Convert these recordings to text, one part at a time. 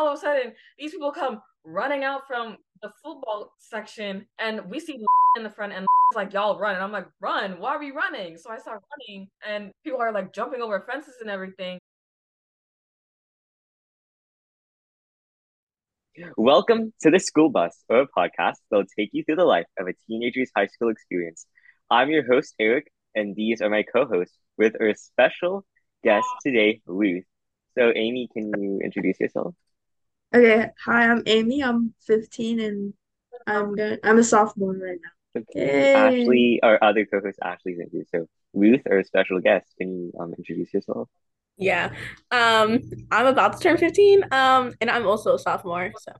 all of a sudden, these people come running out from the football section, and we see in the front, and it's like, y'all run. And I'm like, run? Why are we running? So I start running, and people are like jumping over fences and everything. Welcome to the School Bus, or a podcast that will take you through the life of a teenager's high school experience. I'm your host, Eric, and these are my co hosts with our special guest today, Ruth. So, Amy, can you introduce yourself? Okay, hi, I'm Amy. I'm 15 and I'm going I'm a sophomore right now. Okay. Yay. Ashley, our other co host, Ashley's in here. So, Ruth, our special guest, can you um, introduce yourself? Yeah. Um, I'm about to turn 15. Um, and I'm also a sophomore. So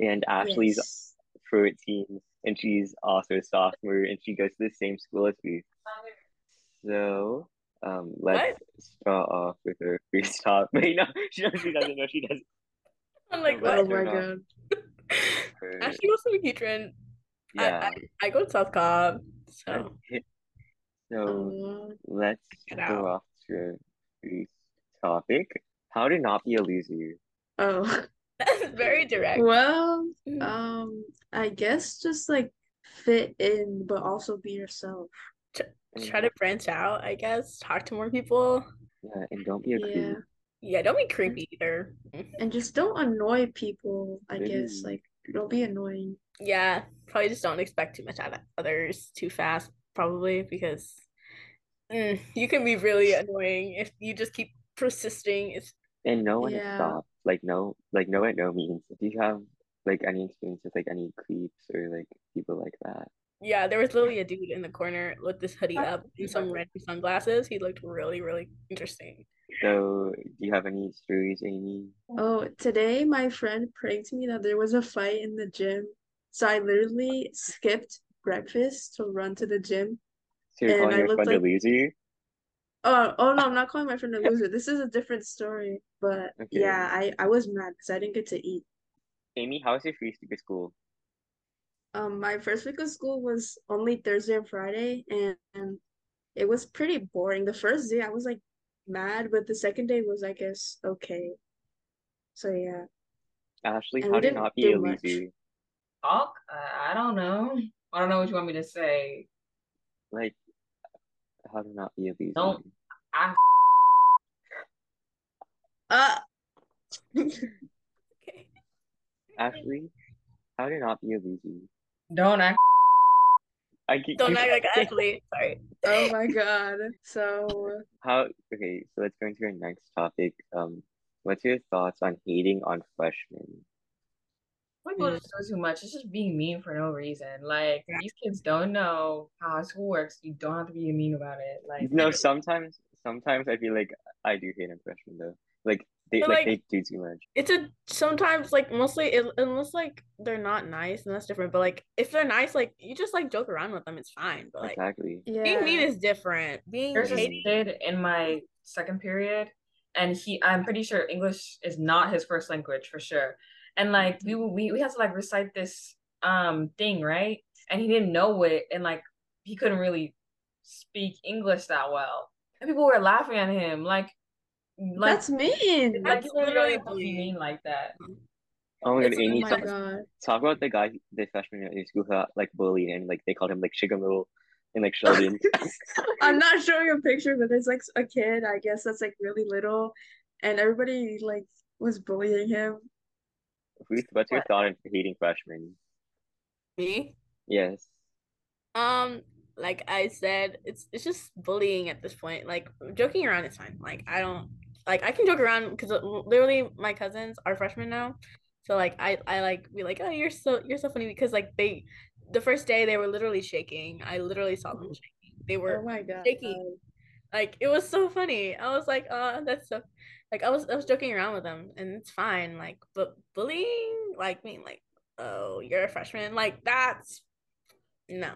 And Ashley's Yes. 14, and she's also a sophomore, and she goes to the same school as Ruth. So, um, let's start off with her first top. Wait, no, she knows she doesn't know she doesn't. I'm like, Oh, Oh what? my Turn. God. Her, Ashley goes to McEachern. yeah. I, I go to South Cobb. So So Uh, let's go out. off to our first topic. How to not be a loser. oh. that's very direct. Well, Mhm. um, I guess just like fit in, but also be yourself. Try to branch out, I guess. Talk to more people. Yeah, and don't be a Yeah. creep. Yeah, don't be creepy either. And just don't annoy people, I guess. Mhm. Like, don't be annoying. Yeah, probably just don't expect too much out of others too fast, probably, because mm, you can be really annoying if you just keep persisting. It's And no one to Yeah. stop. Like no like no, at no means. If you have like any experience with like any creeps or like people like that. Yeah, there was literally a dude in the corner with this hoodie up and some red sunglasses. He looked really, really interesting. So do you have any stories, Amy? Oh, today my friend pranked me that there was a fight in the gym. So I literally skipped breakfast to run to the gym. So you're And calling I your looked friend a loser? Oh, oh no, I'm not calling my friend a loser. This is a different story. But Okay. yeah, I, I was mad because I didn't get to eat. Amy, how was your first week of school? Um, my first week of school was only Thursday and Friday, and, and it was pretty boring. The first day I was like mad, but the second day was, I guess, okay. So yeah. Ashley, And how we to didn't be do a much. loser? Talk? I, I don't know. I don't know what you want me to say. Like how to not be a loser. Don't- I Uh Okay. Ashley, how to not be a loser? Don't act. I keep Don't act like Ashley. Sorry. oh my God. So How okay, so let's go into our next topic. Um, what's your thoughts on hating on freshmen? People just do too much. It's just being mean for no reason. Like Yeah. these kids don't know how high school works. You don't have to be mean about it. Like No, sometimes sometimes I feel like I do hate on freshmen though. Like they But, like like- they do too much. It's a sometimes like mostly it, unless like they're not nice and that's different. But like if they're nice, like you just like joke around with them, it's fine. But like Exactly. being mean is different. Being there's this kid in my second period, and he I'm pretty sure English is not his first language for sure. And like we we we had to like recite this um thing, right? And he didn't know it, and like he couldn't really speak English that well. And people were laughing at him, like like That's mean. like That's you literally literally don't be bullying. mean like that. Oh my god, It's- Amy, Oh talk, my God. talk about the guy, the freshman at your school who got like bullied and like they called him like Shigamil and like Sheldon. I'm not showing a picture, but there's like a kid, I guess that's like really little, and everybody like was bullying him. Ruth, what's your What? thought on hating freshmen? me. Yes. Um, like I said, it's it's just bullying at this point. Like joking around is fine. Like I don't like I can joke around because uh, literally my cousins are freshmen now, so like I I like be like oh you're so you're so funny because like they the first day they were literally shaking. I literally saw them oh. shaking. They Oh were my God. shaking. Like it was so funny. I was like, oh, that's so like I was I was joking around with them and it's fine. Like, but bullying, like being like, oh, you're a freshman, like that's no.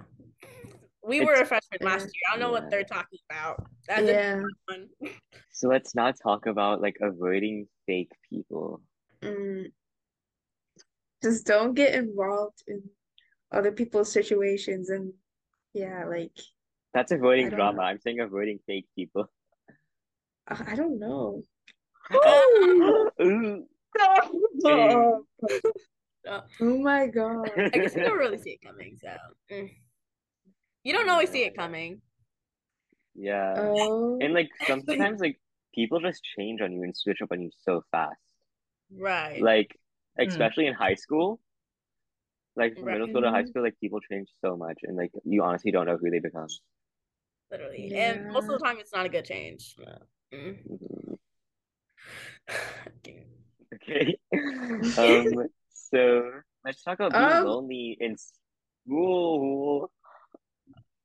We were a freshman last year. I don't know Yeah. what they're talking about. That's a Yeah. So let's not talk about like avoiding fake people. Mm. Just don't get involved in other people's situations and yeah, like That's avoiding drama. know. I'm saying avoiding fake people. I I don't know. Oh, oh my god. I guess you don't really see it coming. So mm. You don't always see it coming. yeah. Oh. And like sometimes like people just change on you and switch up on you so fast. Right. Like Hmm. especially in high school. Like from middle school to high school, like people change so much and like you honestly don't know who they become. Literally. And most of the time it's not a good change. No. Mm. Mhm. Okay. Okay. Um so let's talk about being Um. lonely in school.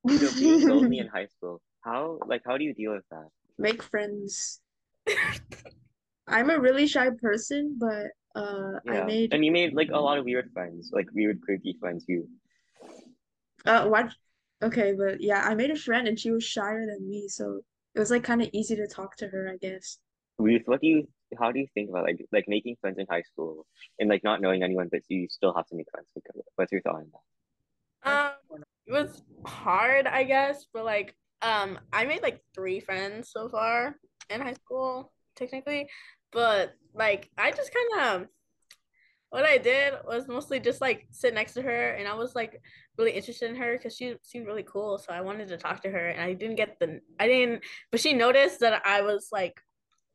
So being lonely in high school. How like how do you deal with that? Make friends. I'm a really shy person, but uh, I made And you made like a lot of weird friends, like weird creepy friends who uh what? Okay, but yeah, I made a friend and she was shyer than me, so it was like kind of easy to talk to her, I guess. Ruth, what do you how do you think about like like making friends in high school and like not knowing anyone but you still have to make friends? Like, what's your thought on that? Um, it was hard, I guess, but like, um, I made like three friends so far in high school, technically, but like, I just kind of, what I did was mostly just like sit next to her, and I was like really interested in her because she seemed really cool, so I wanted to talk to her, and I didn't get the, I didn't, but she noticed that I was like,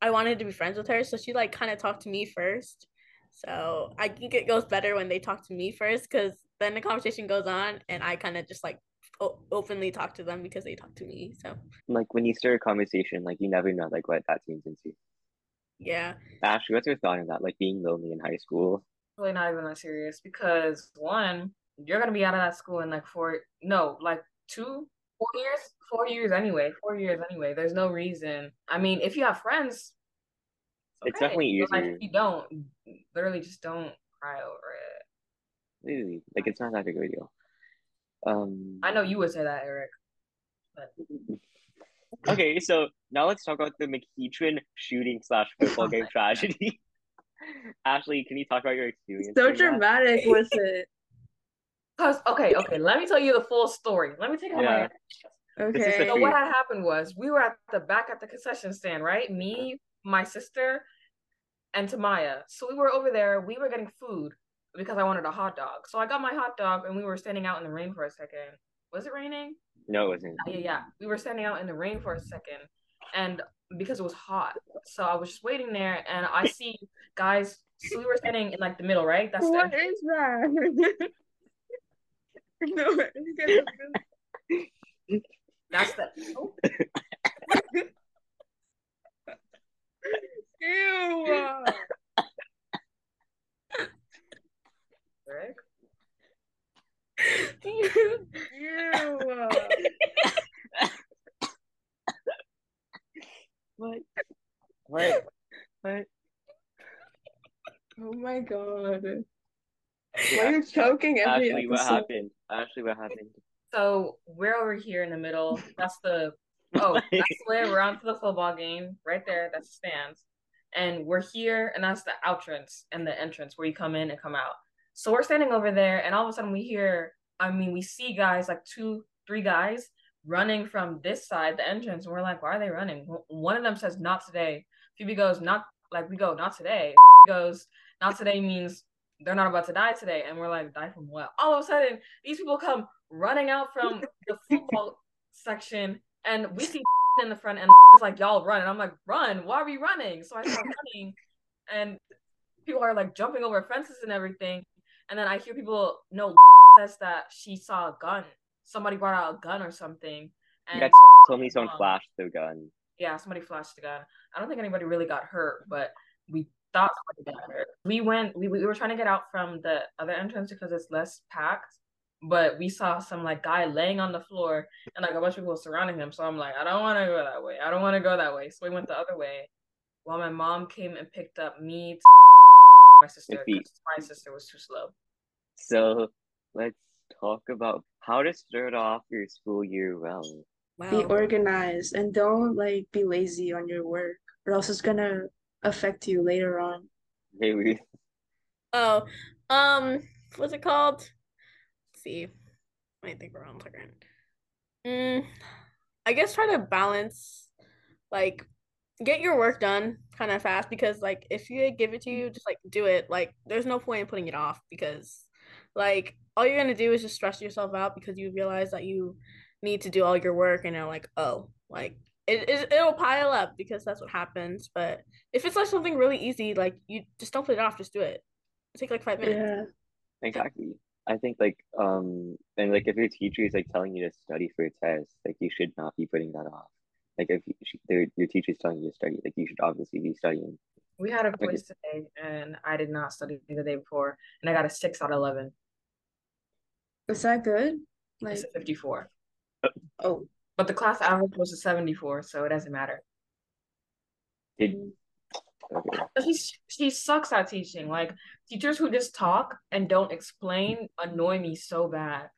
I wanted to be friends with her, so she like kind of talked to me first. So I think it goes better when they talk to me first, because then the conversation goes on, and I kind of just like o- openly talk to them because they talk to me. So Like when you start a conversation, like you never know like what that turns into. yeah, Ashley, what's your thought on that? Like being lonely in high school? really not even that serious because one, you're gonna be out of that school in like four, no, like two, four years, four years anyway, four years anyway. There's no reason. I mean, if you have friends, It's okay. definitely But, like easier. if you don't, literally just don't cry over it. Really, like it's not that big of a deal. Um, I know you would say that, Eric. okay, so now let's talk about the McEachern shooting slash football game tragedy. Ashley, can you talk about your experience? So during that? dramatic with it. Cause okay, okay, let me tell you the full story. Let me take out Yeah. my This is the Okay. So what had happened was we were at the back at the concession stand, right? Me, my sister, and Tamaya. So we were over there. We were getting food because I wanted a hot dog. So I got my hot dog, and we were standing out in the rain for a second. Was it raining? No, it wasn't. Yeah, yeah, yeah. We were standing out in the rain for a second, and because it was hot, so I was just waiting there, and I see guys. So we were standing in like the middle, right? That's the What entrance. is that? No, That's the. Oh. Oh, Ew. Eric. Ew. What? What? What? Oh my god. Why Yeah. are you choking every Ashley, what happened? Ashley, what happened? So we're over here in the middle. That's the oh, that's where we're onto the football game. Right there, that's the stands. And we're here, and that's the entrance and the entrance where you come in and come out. So we're standing over there, and all of a sudden we hear, I mean, we see guys like two, three guys running from this side, the entrance, and we're like, why are they running? One of them says, not today. Phoebe goes, not like we go, not today. goes, not today means they're not about to die today. And we're like, die from what? All of a sudden, these people come running out from the football section, and we see in the front, and it's like, y'all run. And I'm like, run? Why are we running? So I start running, and people are like jumping over fences and everything. And then I hear people, no, says that she saw a gun. Somebody brought out a gun or something. And Yeah, so, Told me someone um, flashed the gun. yeah, somebody flashed a gun. I don't think anybody really got hurt, but we thought somebody got hurt. We went, we, we were trying to get out from the other entrance because it's less packed, but we saw some like guy laying on the floor and like a bunch of people surrounding him. So I'm like, I don't want to go that way. I don't want to go that way. So we went the other way while my mom came and picked up me, my sister, my sister was too slow. So let's talk about how to start off your school year well. Be organized and don't like be lazy on your work, or else it's gonna affect you later on. Maybe. Oh, um, what's it called? See. I think we're on second. Mm, I guess try to balance like get your work done kind of fast because like if you give it to you, just like do it. Like there's no point in putting it off because like all you're gonna do is just stress yourself out because you realize that you need to do all your work and you're like, oh, like it, it it'll pile up because that's what happens. But if it's like something really easy, like you just don't put it off, just do it. It'll take like five minutes. Yeah. Exactly. I think like um and like if your teacher is like telling you to study for a test, like you should not be putting that off. Like if you, their, your teacher is telling you to study, like you should obviously be studying. We had a quiz today, and I did not study the day before, and I got a six out of eleven. Is that good? Like it's a fifty-four. Oh, but the class average was a seventy-four, so it doesn't matter. Did okay. She she sucks at teaching. Like teachers who just talk and don't explain annoy me so bad.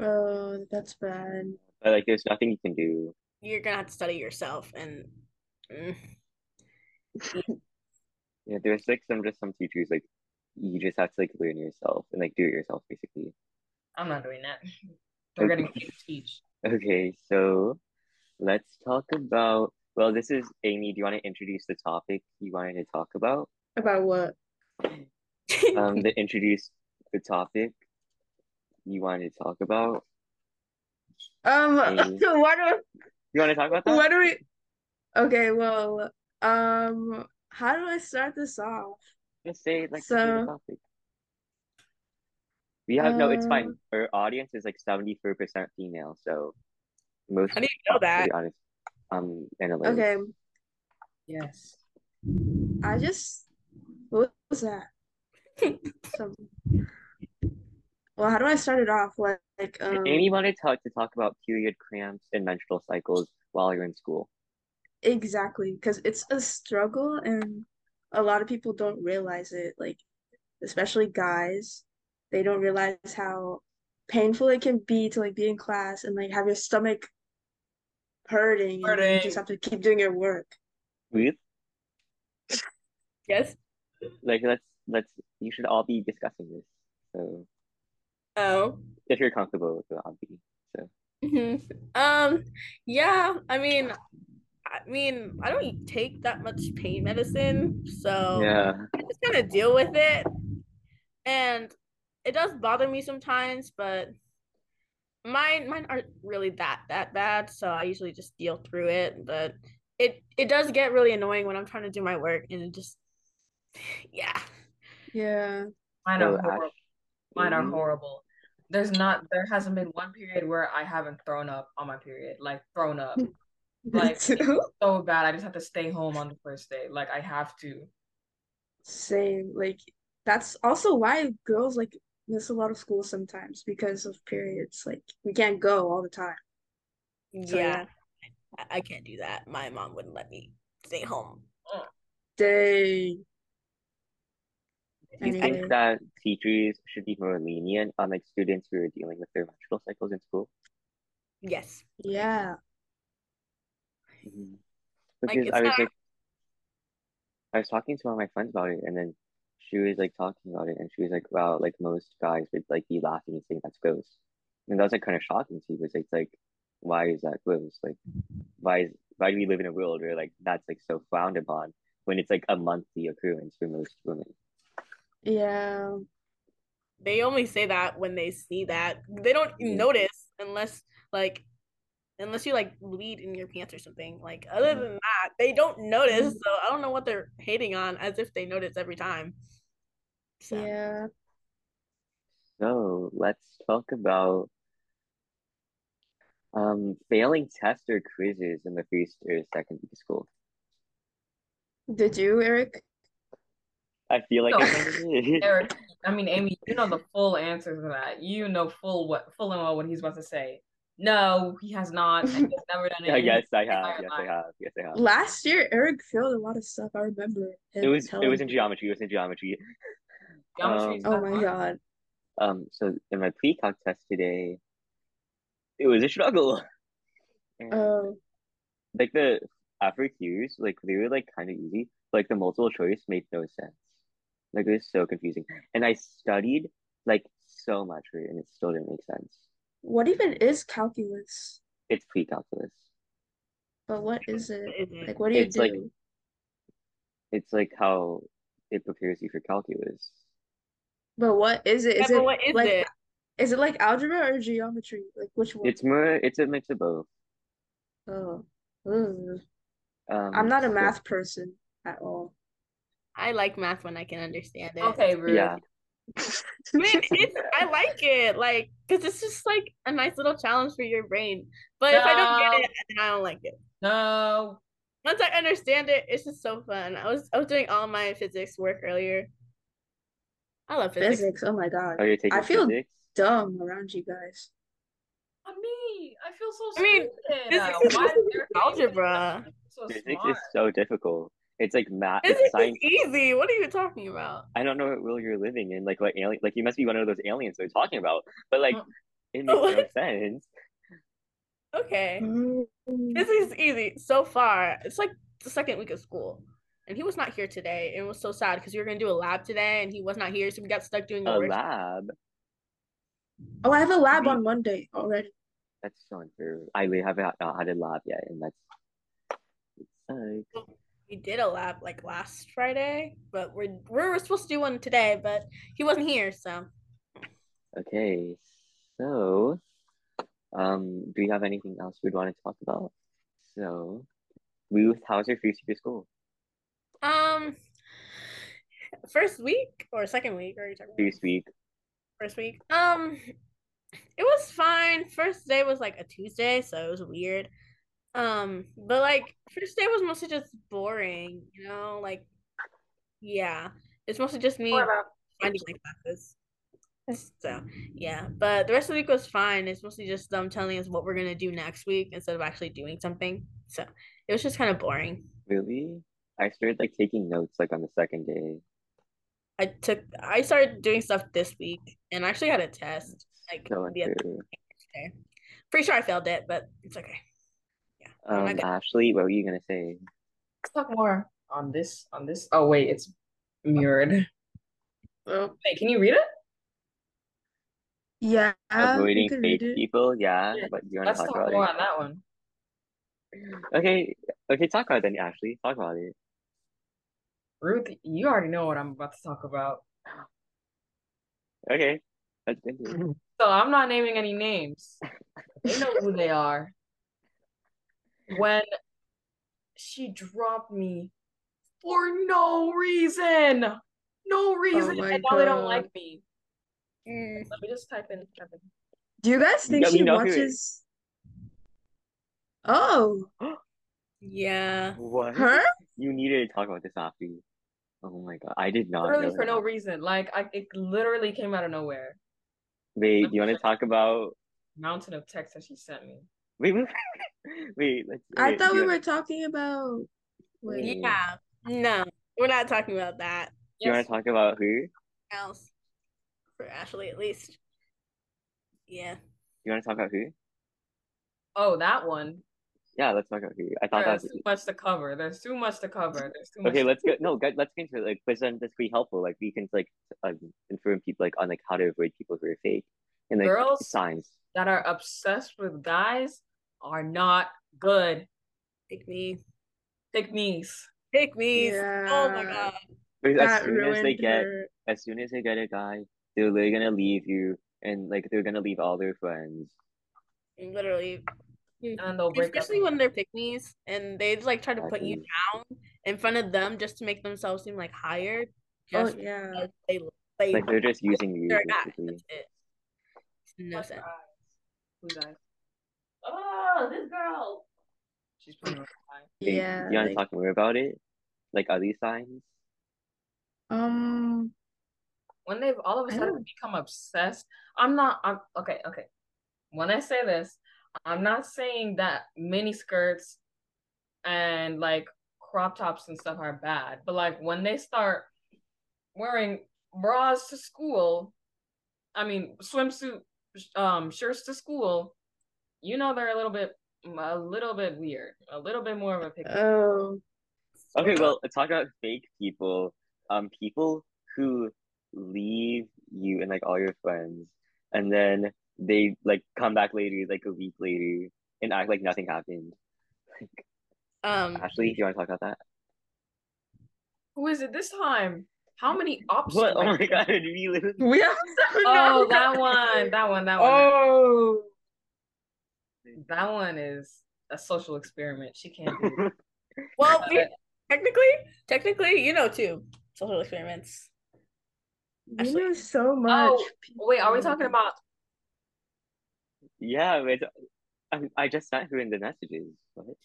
Oh, that's bad. But like, there's nothing you can do. You're gonna have to study yourself, and mm. yeah, there's like some just some teachers like you just have to like learn yourself and like do it yourself basically. I'm not doing that. They're okay. getting to teach. Okay, so let's talk about. Well, this is Amy. Do you want to introduce the topic you wanted to talk about? About what? um, to introduce the topic you wanted to talk about. Um, what do you want to talk about that? What do we? Okay, well, um, how do I start this off? Just say like so, the topic. We have no. It's fine. Um, Our audience is like seventy four percent female, so most. How do you know that? honest, um, analytics. Okay. Yes. I just. What was that? so, well, how do I start it off? Like, like um, Amy wanted to talk, to talk about period cramps and menstrual cycles while you're in school. Exactly, because it's a struggle, and a lot of people don't realize it. Like, especially guys, they don't realize how painful it can be to like be in class and like have your stomach hurting, hurting. you just have to keep doing your work. With yes, like let's let's you should all be discussing this. So oh, if you're comfortable with the hobby, so mm-hmm. um, yeah. I mean, I mean, I don't take that much pain medicine, so yeah, I just kind of deal with it, and it does bother me sometimes, but mine mine aren't really that that bad, so I usually just deal through it. But it it does get really annoying when I'm trying to do my work, and it just yeah. Yeah. Mine are horrible. Mine are mm-hmm. horrible. There's not there hasn't been one period where I haven't thrown up on my period. Like thrown up. like so bad. I just have to stay home on the first day. Like I have to. Same. Like that's also why girls like miss a lot of school sometimes because of periods. Like we can't go all the time. So, yeah. yeah. I can't do that. My mom wouldn't let me stay home. Dang. Do you think that teachers should be more lenient on like students who are dealing with their menstrual cycles in school? Yes. Yeah. Mm-hmm. Because like, I was not... like, I was talking to one of my friends about it, and then she was like talking about it, and she was like, "Wow, like most guys would like be laughing and saying that's gross," and that was like kind of shocking to me. Because it's like, why is that gross? Like, why is why do we live in a world where like that's like so frowned upon when it's like a monthly occurrence for most women? Yeah. They only say that when they see that. They don't notice unless like unless you like bleed in your pants or something. Like other than that, they don't notice. So I don't know what they're hating on as if they notice every time. So. Yeah. So let's talk about um failing tests or quizzes in the first or second week of school. Did you, Eric? I feel like no, Eric. I mean, Amy, you know the full answer to that. You know full what full and well what he's about to say. No, he has not. He's never done it. yes, I have. Yes, I have. Yes, I have. Last year, Eric failed a lot of stuff. I remember. It was it was in geometry. It was in geometry. Geometry. Um, oh my god. Um. So in my pre-calc test today, it was a struggle. Oh. Like the FRQs, like they were like kind of easy. Like the multiple choice made no sense. Like it was so confusing. And I studied like so much for it and it still didn't make sense. What even is calculus? It's pre-calculus. But what is it? What is it? Like, what do you It's like- do? It's like how it prepares you for calculus. But what is it? Yeah, Is it what is like it? is it like algebra or geometry? Like which one? It's more. It's a mix of both. Oh. Um, I'm not a so- math person at all. I like math when I can understand it. Okay, Ruth. Yeah. I mean, it's, I like it, like, because it's just like a nice little challenge for your brain. But if I don't get it, then I don't like it. No. Once I understand it, it's just so fun. I was I was doing all my physics work earlier. I love physics. Physics. Oh my God. Oh, you're taking I feel physics? dumb around you guys. On me. I feel so I mean, stupid. physics Uh, is just algebra. So Physics smart. is so difficult. It's like math. It's Physics science. is easy. What are you talking about? I don't know what world you're living in. Like what alien? Like you must be one of those aliens they're talking about. But like, Mm. it makes no sense. Okay. Mm. Physics is easy so far. It's like the second week of school. And he was not here today. It was so sad because we were gonna do a lab today and he was not here, so we got stuck doing the A work. lab. Oh, I have a lab on Monday already. That's so unfair. I really haven't uh, had a lab yet, and that's it sucks. We did a lab like last Friday, but we're we're supposed to do one today, but he wasn't here, so Okay, so um, do you have anything else we'd want to talk about? So, Ruth, how's your first week of school? First week or second week are you talking about? First week. First week. Um it was fine. First day was like a Tuesday, so it was weird. Um, but like first day was mostly just boring, you know, like yeah. It's mostly just me finding my classes. So yeah, but the rest of the week was fine. It's mostly just them telling us what we're gonna do next week instead of actually doing something. So it was just kind of boring. Really? I started like taking notes like on the second day. I took I started doing stuff this week and I actually had a test like So the other day. Pretty sure I failed it, but it's okay. Yeah. Um, gonna- Ashley, what were you gonna say? Let's talk more on this. On this. Oh wait, it's mirrored. Oh, Wait, can you read it? yeah. Avoiding fake read it. people, yeah, Yeah, but you want to Let's talk talk about more it? on that one. Okay, okay, talk about it then, Ashley. Talk about it. Ruth, you already know what I'm about to talk about. Okay, let's get into it. So I'm not naming any names. They know who they are. When she dropped me for no reason. No reason. my and now they don't like me. Mm. Let me just type in type in. Do you guys think Yeah, she know who it is. watches? Oh, Yeah. What? her? You needed to talk about this after. Oh my God, I did not Literally know for no reason. Like I it literally came out of nowhere. Wait, do you want to talk about? Mountain of text that she sent me. Wait, wait, wait. Let's. I thought we you- were talking about. Wait. Yeah. No, we're not talking about that. Do you want to talk about who? Else. For Ashley, at least. Yeah. You want to talk about who? Oh, that one. Yeah, let's talk about who. I thought There's that. too much to cover. There's too much to cover. There's too much. Okay, to- let's go. No, guys, let's get into it. Like, because then that's be helpful. Like, we can like um, inform people like on like how to avoid people who are fake and like Girls? signs. that are obsessed with guys are not good. Pick me. Pick me's. Pick me. Oh my god. Because as soon as they get, her. as soon as they get a guy, they're literally gonna leave you, and like they're gonna leave all their friends. Literally. And they'll break up. Especially when they're pick me's and they like try to put you down in front of them just to make themselves seem like higher. Oh yeah. they they Like they're just using you they're a guy. basically. That's it. No sense. Who's that? Oh, this girl. She's pretty much Yeah. do you want to talk more about it? Like are these signs? um. When they've all of a sudden become obsessed, I'm not. I'm okay. Okay. When I say this, I'm not saying that mini skirts and like crop tops and stuff are bad, but like when they start wearing bras to school, I mean swimsuit um shirts to school, you know they're a little bit a little bit weird, a little bit more of a pick. Oh. Okay, well, talk about fake people. Um, people who leave you and like all your friends, and then they like come back later, like a week later, and act like nothing happened. Um, Ashley, do you want to talk about that? Who is it this time? How many options? What? Oh my god, did we lose? We have seven. Oh, that one, that one, that one. Oh. That one is a social experiment. She can't do it. well, we, technically, technically, you know, too, social experiments. You Actually- know so much. Oh, wait, are we talking about? Yeah, wait, I, I just sent her in the messages. What?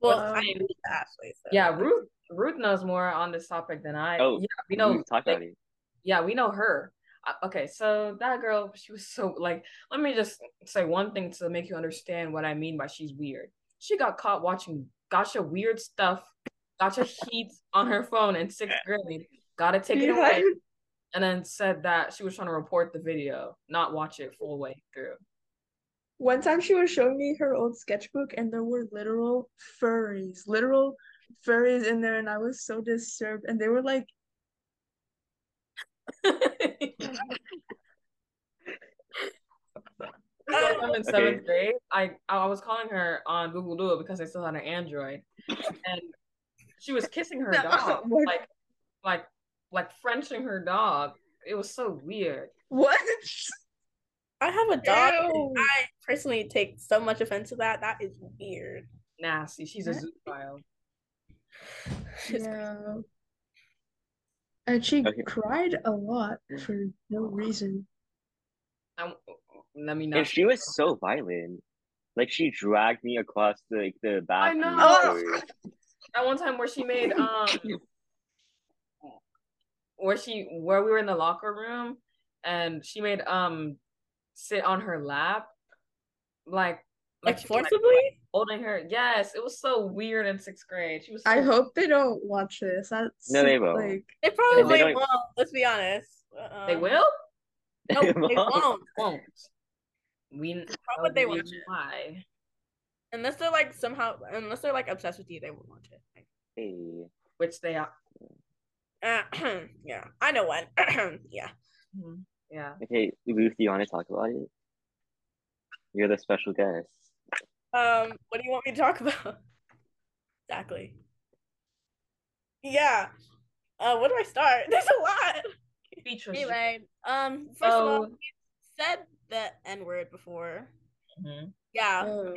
Well, Um, I mean, Ashley. So. Yeah, Ruth. Ruth knows more on this topic than I. Oh, yeah, we know. we talked like, about it. yeah, we know her. Uh, Okay, so that girl, she was so like. Let me just say one thing to make you understand what I mean by she's weird. She got caught watching Gacha weird stuff, Gacha heat on her phone in sixth grade. Got it taken Yeah. away, and then said that she was trying to report the video, not watch it full way through. One time she was showing me her old sketchbook and there were literal furries, literal furries in there, and I was so disturbed. And they were like, One time in Okay. seventh grade, I I was calling her on Google Duo because I still had an Android, and she was kissing her dog, like like like Frenching her dog. It was so weird. What? I have a dog. I personally take so much offense to that. That is weird. Nasty. She's a zoophile. It's Yeah. And she Okay. cried a lot for no reason. I, let me know. And she was so violent. Like she dragged me across the like, the bathroom. I know. for- that one time where she made um where she where we were in the locker room and she made um sit on her lap like like she- forcibly. holding her yes it was so weird in sixth grade she was so I hope they don't watch this. That's No, they won't. like They probably don't- won't. Let's be honest. Uh, they will No, they won't. won't we How would they we- watch it? why Unless they're like somehow, unless they're like obsessed with you, they won't watch it. Like, Hey. which they are uh, yeah, I know one. yeah. Mhm. Yeah Okay, Ruth, do you want to talk about it? You're the special guest. Um, what do you want me to talk about? Exactly. Yeah. Uh, where do I start? There's a lot. features Anyway, um, first of all, So- we said the N word before. Mhm. Yeah, oh.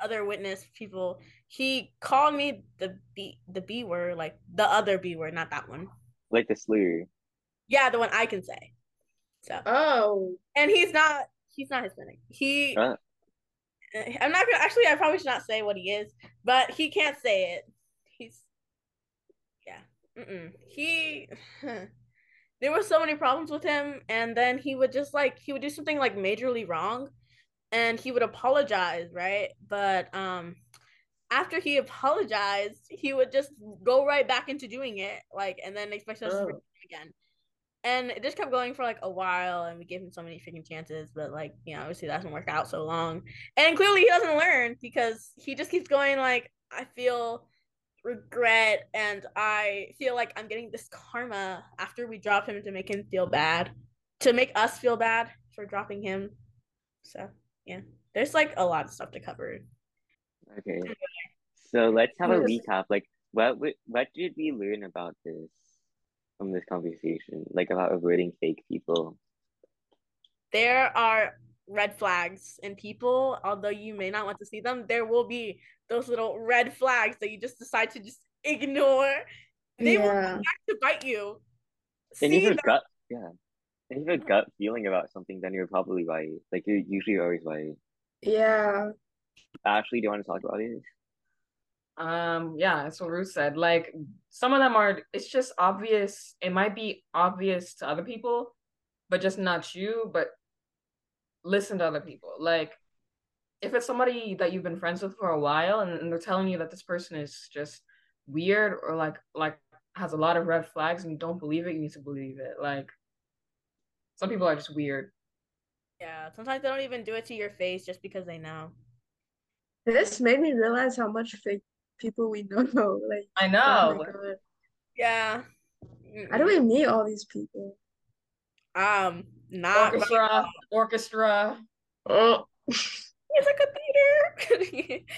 other witness people. He called me the B the B word, like the other B word, not that one. Like the slur. Yeah, the one I can say. So, Oh. and he's not he's not Hispanic. He Uh. I'm not gonna actually I probably should not say what he is, but he can't say it. He's yeah. Mm-mm. He there were so many problems with him and then he would just like he would do something like majorly wrong and he would apologize, right? But um after he apologized, he would just go right back into doing it, like, and then expect us to Oh. forgive again. And it just kept going for like a while, and we gave him so many freaking chances, but like, you know, obviously that doesn't work out so long. And clearly he doesn't learn because he just keeps going like, I feel regret and I feel like I'm getting this karma after we dropped him to make him feel bad, to make us feel bad for dropping him. So yeah, there's like a lot of stuff to cover. Okay. So let's have a recap. Like, what what did we learn about this from this conversation? Like about avoiding fake people. there are red flags in people, although you may not want to see them, there will be those little red flags that you just decide to just ignore. They will come back to bite you. And See if you have them- gut, yeah. And if you have a gut feeling about something, then you're probably right. Like you're usually always right. Yeah. Ashley, do you want to talk about it? Um, yeah, that's what Ruth said. Like some of them are it's just obvious. It might be obvious to other people, but just not you, but listen to other people. Like if it's somebody that you've been friends with for a while and, and they're telling you that this person is just weird or like like has a lot of red flags and you don't believe it, you need to believe it. Like some people are just weird. Yeah, sometimes they don't even do it to your face just because they know. This made me realize how much fake people we don't know. Like, I oh know. my God. Yeah. How do we meet all these people? Um, not Orchestra, orchestra. Oh. It's like a theater.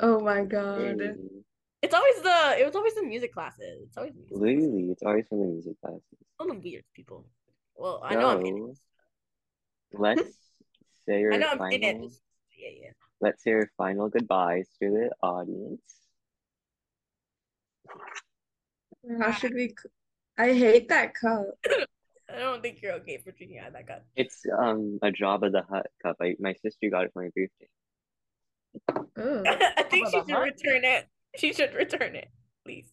Oh my god. Hey, It's always the it was always the music classes. It's always music classes. Literally, it's always from the music classes. All the weird people. Well, I know I'm in it. Let's say your I know I'm in it. Yeah, yeah. Let's hear your final goodbyes to the audience. How should we? c- I hate that cup. I don't think you're okay for drinking out of that cup. It's um a Jabba the Hutt cup. I, my sister got it for my birthday. Oh. I think she should Hutt? return it. She should return it, please.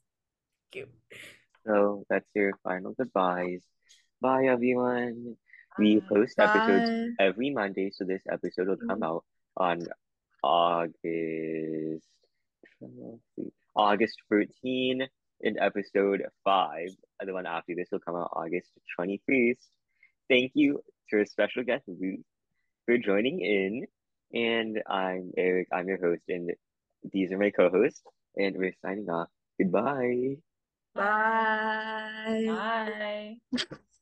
Thank you. So that's your final goodbyes. Bye everyone. We post episodes every Monday, so this episode will come out on August August 13 in episode 5. The one after this will come out August 21st. Thank you to our special guest Ruth for joining in. And I'm Eric, I'm your host, and these are my co-hosts, and we're signing off. Goodbye. Bye. Bye.